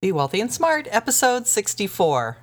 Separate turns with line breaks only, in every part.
Be Wealthy and Smart, episode 64.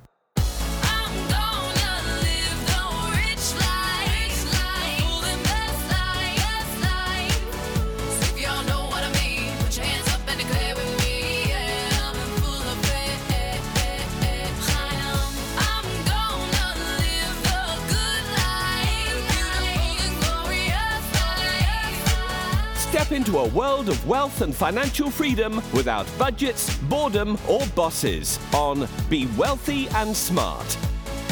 Step into a world of wealth and financial freedom without budgets, boredom, or bosses on Be Wealthy and Smart.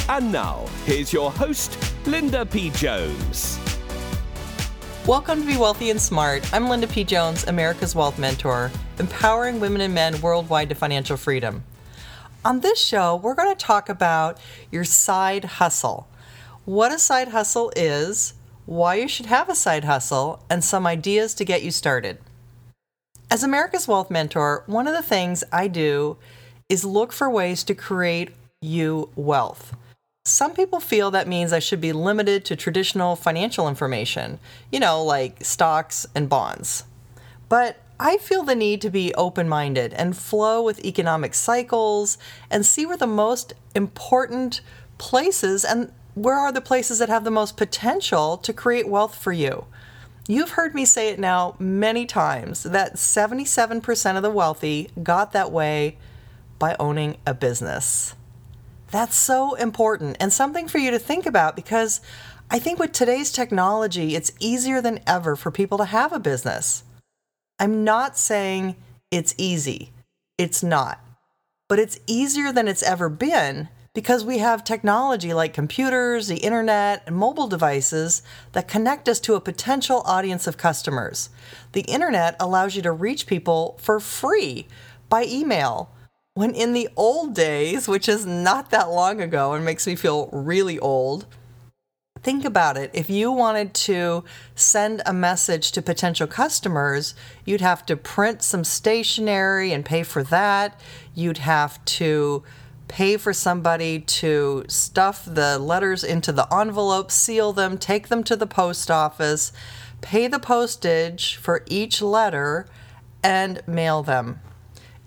And now, here's your host, Linda P. Jones.
Welcome to Be Wealthy and Smart. I'm Linda P. Jones, America's Wealth Mentor, empowering women and men worldwide to financial freedom. On this show, we're going to talk about your side hustle. What a side hustle is, why you should have a side hustle, and some ideas to get you started. As America's Wealth Mentor, one of the things I do is look for ways to create you wealth. Some people feel that means I should be limited to traditional financial information, you know, like stocks and bonds. But I feel the need to be open minded and flow with economic cycles and see where the most important places and where are the places that have the most potential to create wealth for you. You've heard me say it now many times that 77% of the wealthy got that way by owning a business. That's so important and something for you to think about because I think with today's technology, it's easier than ever for people to have a business. I'm not saying it's easy, it's not. But it's easier than it's ever been because we have technology like computers, the internet, and mobile devices that connect us to a potential audience of customers. The internet allows you to reach people for free by email. When in the old days, which is not that long ago and makes me feel really old, think about it. If you wanted to send a message to potential customers, you'd have to print some stationery and pay for that. You'd have to pay for somebody to stuff the letters into the envelope, seal them, take them to the post office, pay the postage for each letter, and mail them.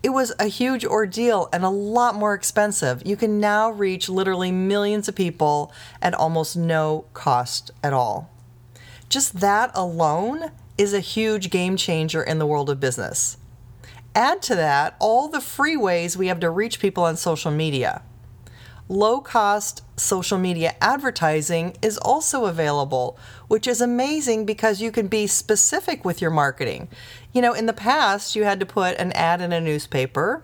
It was a huge ordeal and a lot more expensive. You can now reach literally millions of people at almost no cost at all. Just that alone is a huge game changer in the world of business. Add to that all the free ways we have to reach people on social media. Low cost social media advertising is also available, which is amazing because you can be specific with your marketing. You know, in the past, you had to put an ad in a newspaper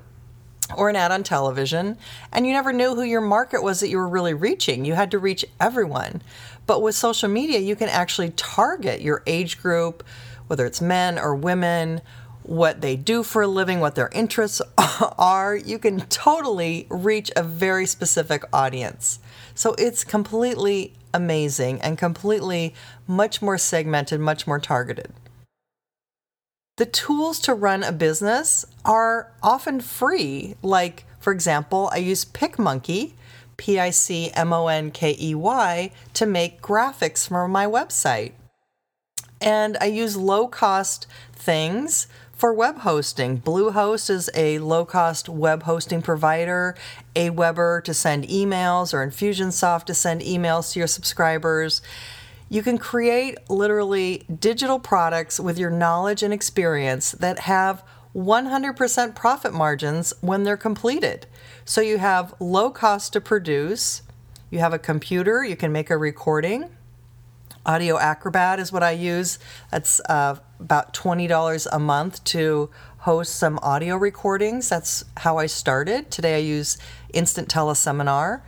or an ad on television, and you never knew who your market was that you were really reaching. You had to reach everyone. But with social media, you can actually target your age group, whether it's men or women, what they do for a living, what their interests are. You can totally reach a very specific audience. So it's completely amazing and completely much more segmented, much more targeted. The tools to run a business are often free. Like, for example, I use PicMonkey, P I C M O N K E Y, to make graphics for my website. And I use low cost things for web hosting. Bluehost is a low cost web hosting provider, Aweber to send emails, or Infusionsoft to send emails to your subscribers. You can create literally digital products with your knowledge and experience that have 100% profit margins when they're completed. So you have low cost to produce, you have a computer, you can make a recording. Audio Acrobat is what I use. That's uh, about $20 a month to host some audio recordings. That's how I started. Today I use Instant Teleseminar.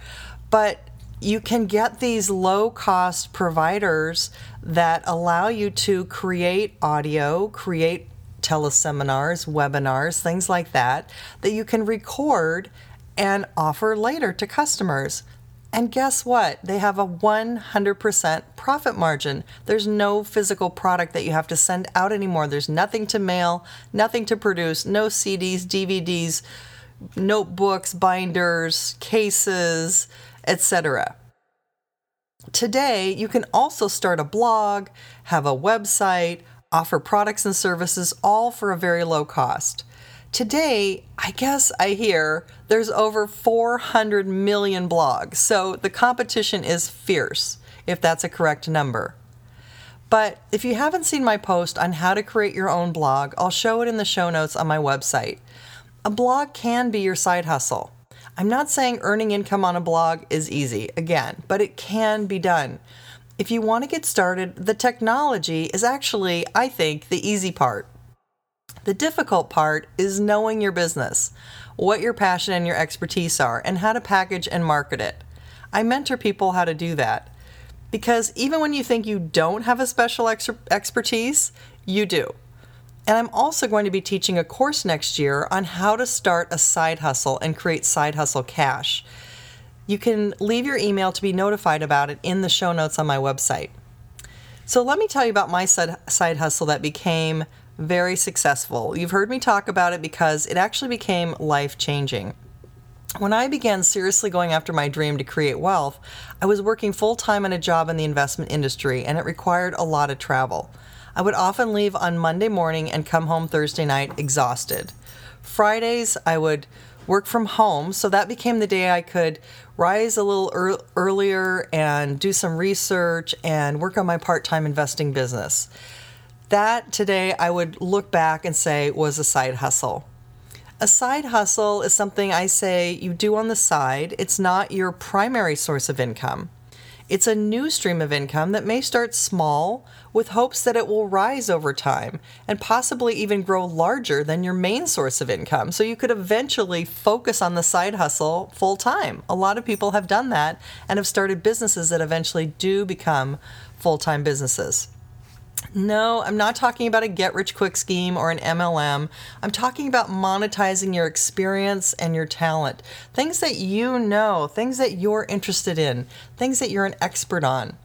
But you can get these low cost providers that allow you to create audio, create teleseminars, webinars, things like that, that you can record and offer later to customers. And guess what? They have a 100% profit margin. There's no physical product that you have to send out anymore. There's nothing to mail, nothing to produce, no CDs, DVDs, notebooks, binders, cases, etc. Today, you can also start a blog, have a website, offer products and services all for a very low cost. Today, I guess I hear there's over 400 million blogs, so the competition is fierce, if that's a correct number. But if you haven't seen my post on how to create your own blog, I'll show it in the show notes on my website. A blog can be your side hustle. I'm not saying earning income on a blog is easy, again, but it can be done. If you want to get started, the technology is actually, I think, the easy part. The difficult part is knowing your business, what your passion and your expertise are, and how to package and market it. I mentor people how to do that because even when you think you don't have a special ex- expertise, you do. And I'm also going to be teaching a course next year on how to start a side hustle and create side hustle cash. You can leave your email to be notified about it in the show notes on my website. So, let me tell you about my side, side hustle that became very successful. You've heard me talk about it because it actually became life changing. When I began seriously going after my dream to create wealth, I was working full time in a job in the investment industry and it required a lot of travel. I would often leave on Monday morning and come home Thursday night exhausted. Fridays, I would work from home, so that became the day I could rise a little ear- earlier and do some research and work on my part time investing business. That today I would look back and say was a side hustle. A side hustle is something I say you do on the side. It's not your primary source of income. It's a new stream of income that may start small with hopes that it will rise over time and possibly even grow larger than your main source of income. So you could eventually focus on the side hustle full time. A lot of people have done that and have started businesses that eventually do become full time businesses. No, I'm not talking about a get rich quick scheme or an MLM. I'm talking about monetizing your experience and your talent. Things that you know, things that you're interested in, things that you're an expert on.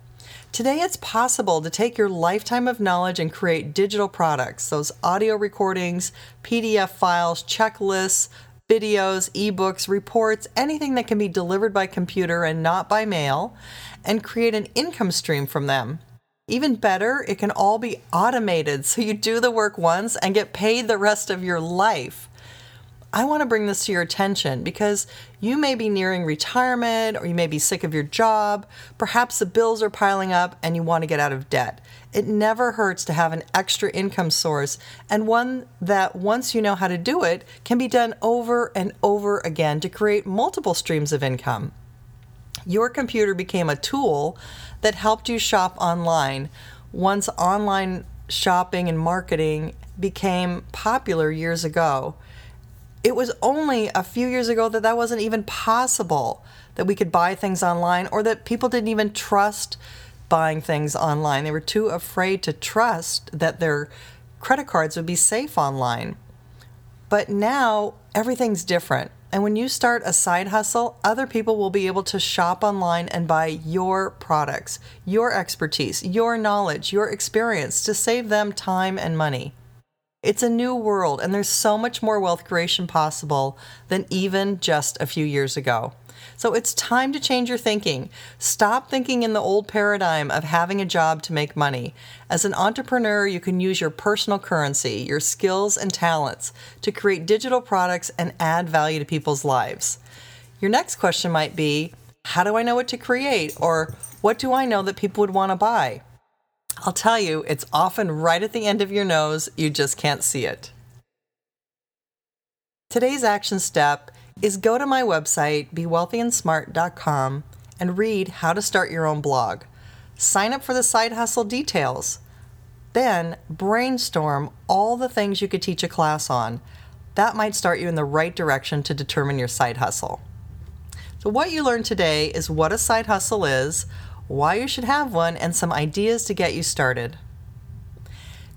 Today, it's possible to take your lifetime of knowledge and create digital products, those audio recordings, PDF files, checklists, videos, ebooks, reports, anything that can be delivered by computer and not by mail, and create an income stream from them. Even better, it can all be automated so you do the work once and get paid the rest of your life. I want to bring this to your attention because you may be nearing retirement or you may be sick of your job. Perhaps the bills are piling up and you want to get out of debt. It never hurts to have an extra income source and one that, once you know how to do it, can be done over and over again to create multiple streams of income. Your computer became a tool that helped you shop online once online shopping and marketing became popular years ago. It was only a few years ago that that wasn't even possible that we could buy things online or that people didn't even trust buying things online. They were too afraid to trust that their credit cards would be safe online. But now everything's different. And when you start a side hustle, other people will be able to shop online and buy your products, your expertise, your knowledge, your experience to save them time and money. It's a new world, and there's so much more wealth creation possible than even just a few years ago. So it's time to change your thinking. Stop thinking in the old paradigm of having a job to make money. As an entrepreneur, you can use your personal currency, your skills and talents to create digital products and add value to people's lives. Your next question might be How do I know what to create? Or what do I know that people would want to buy? I'll tell you, it's often right at the end of your nose, you just can't see it. Today's action step is go to my website, bewealthyandsmart.com, and read how to start your own blog. Sign up for the side hustle details. Then brainstorm all the things you could teach a class on. That might start you in the right direction to determine your side hustle. So, what you learned today is what a side hustle is, why you should have one, and some ideas to get you started.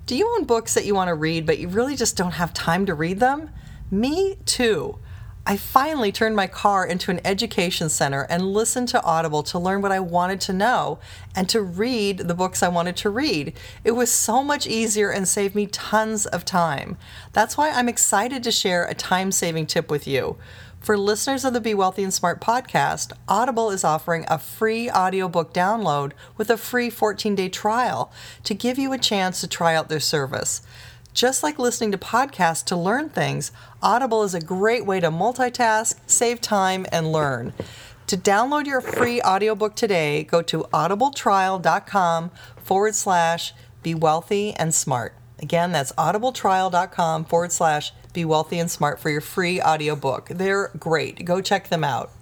Do you own books that you want to read, but you really just don't have time to read them? Me too. I finally turned my car into an education center and listened to Audible to learn what I wanted to know and to read the books I wanted to read. It was so much easier and saved me tons of time. That's why I'm excited to share a time saving tip with you. For listeners of the Be Wealthy and Smart podcast, Audible is offering a free audiobook download with a free 14 day trial to give you a chance to try out their service. Just like listening to podcasts to learn things, Audible is a great way to multitask, save time, and learn. To download your free audiobook today, go to audibletrial.com forward slash be wealthy and smart. Again, that's audibletrial.com forward slash be wealthy and smart for your free audiobook. They're great. Go check them out.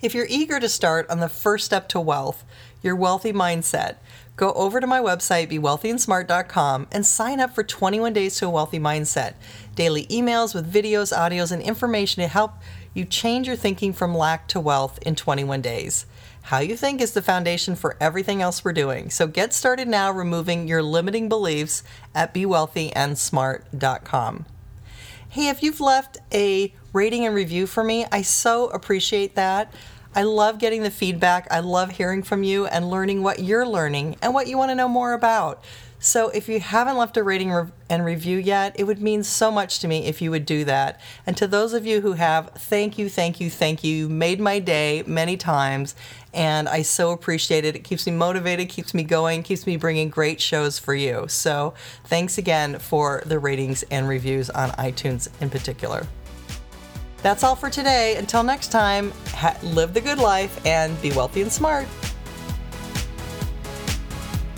If you're eager to start on the first step to wealth, your wealthy mindset, go over to my website, bewealthyandsmart.com, and sign up for 21 Days to a Wealthy Mindset. Daily emails with videos, audios, and information to help you change your thinking from lack to wealth in 21 days. How you think is the foundation for everything else we're doing. So get started now removing your limiting beliefs at bewealthyandsmart.com. Hey, if you've left a rating and review for me, I so appreciate that. I love getting the feedback. I love hearing from you and learning what you're learning and what you want to know more about. So, if you haven't left a rating re- and review yet, it would mean so much to me if you would do that. And to those of you who have, thank you, thank you, thank you. You made my day many times, and I so appreciate it. It keeps me motivated, keeps me going, keeps me bringing great shows for you. So, thanks again for the ratings and reviews on iTunes in particular. That's all for today. Until next time, ha- live the good life and be wealthy and smart.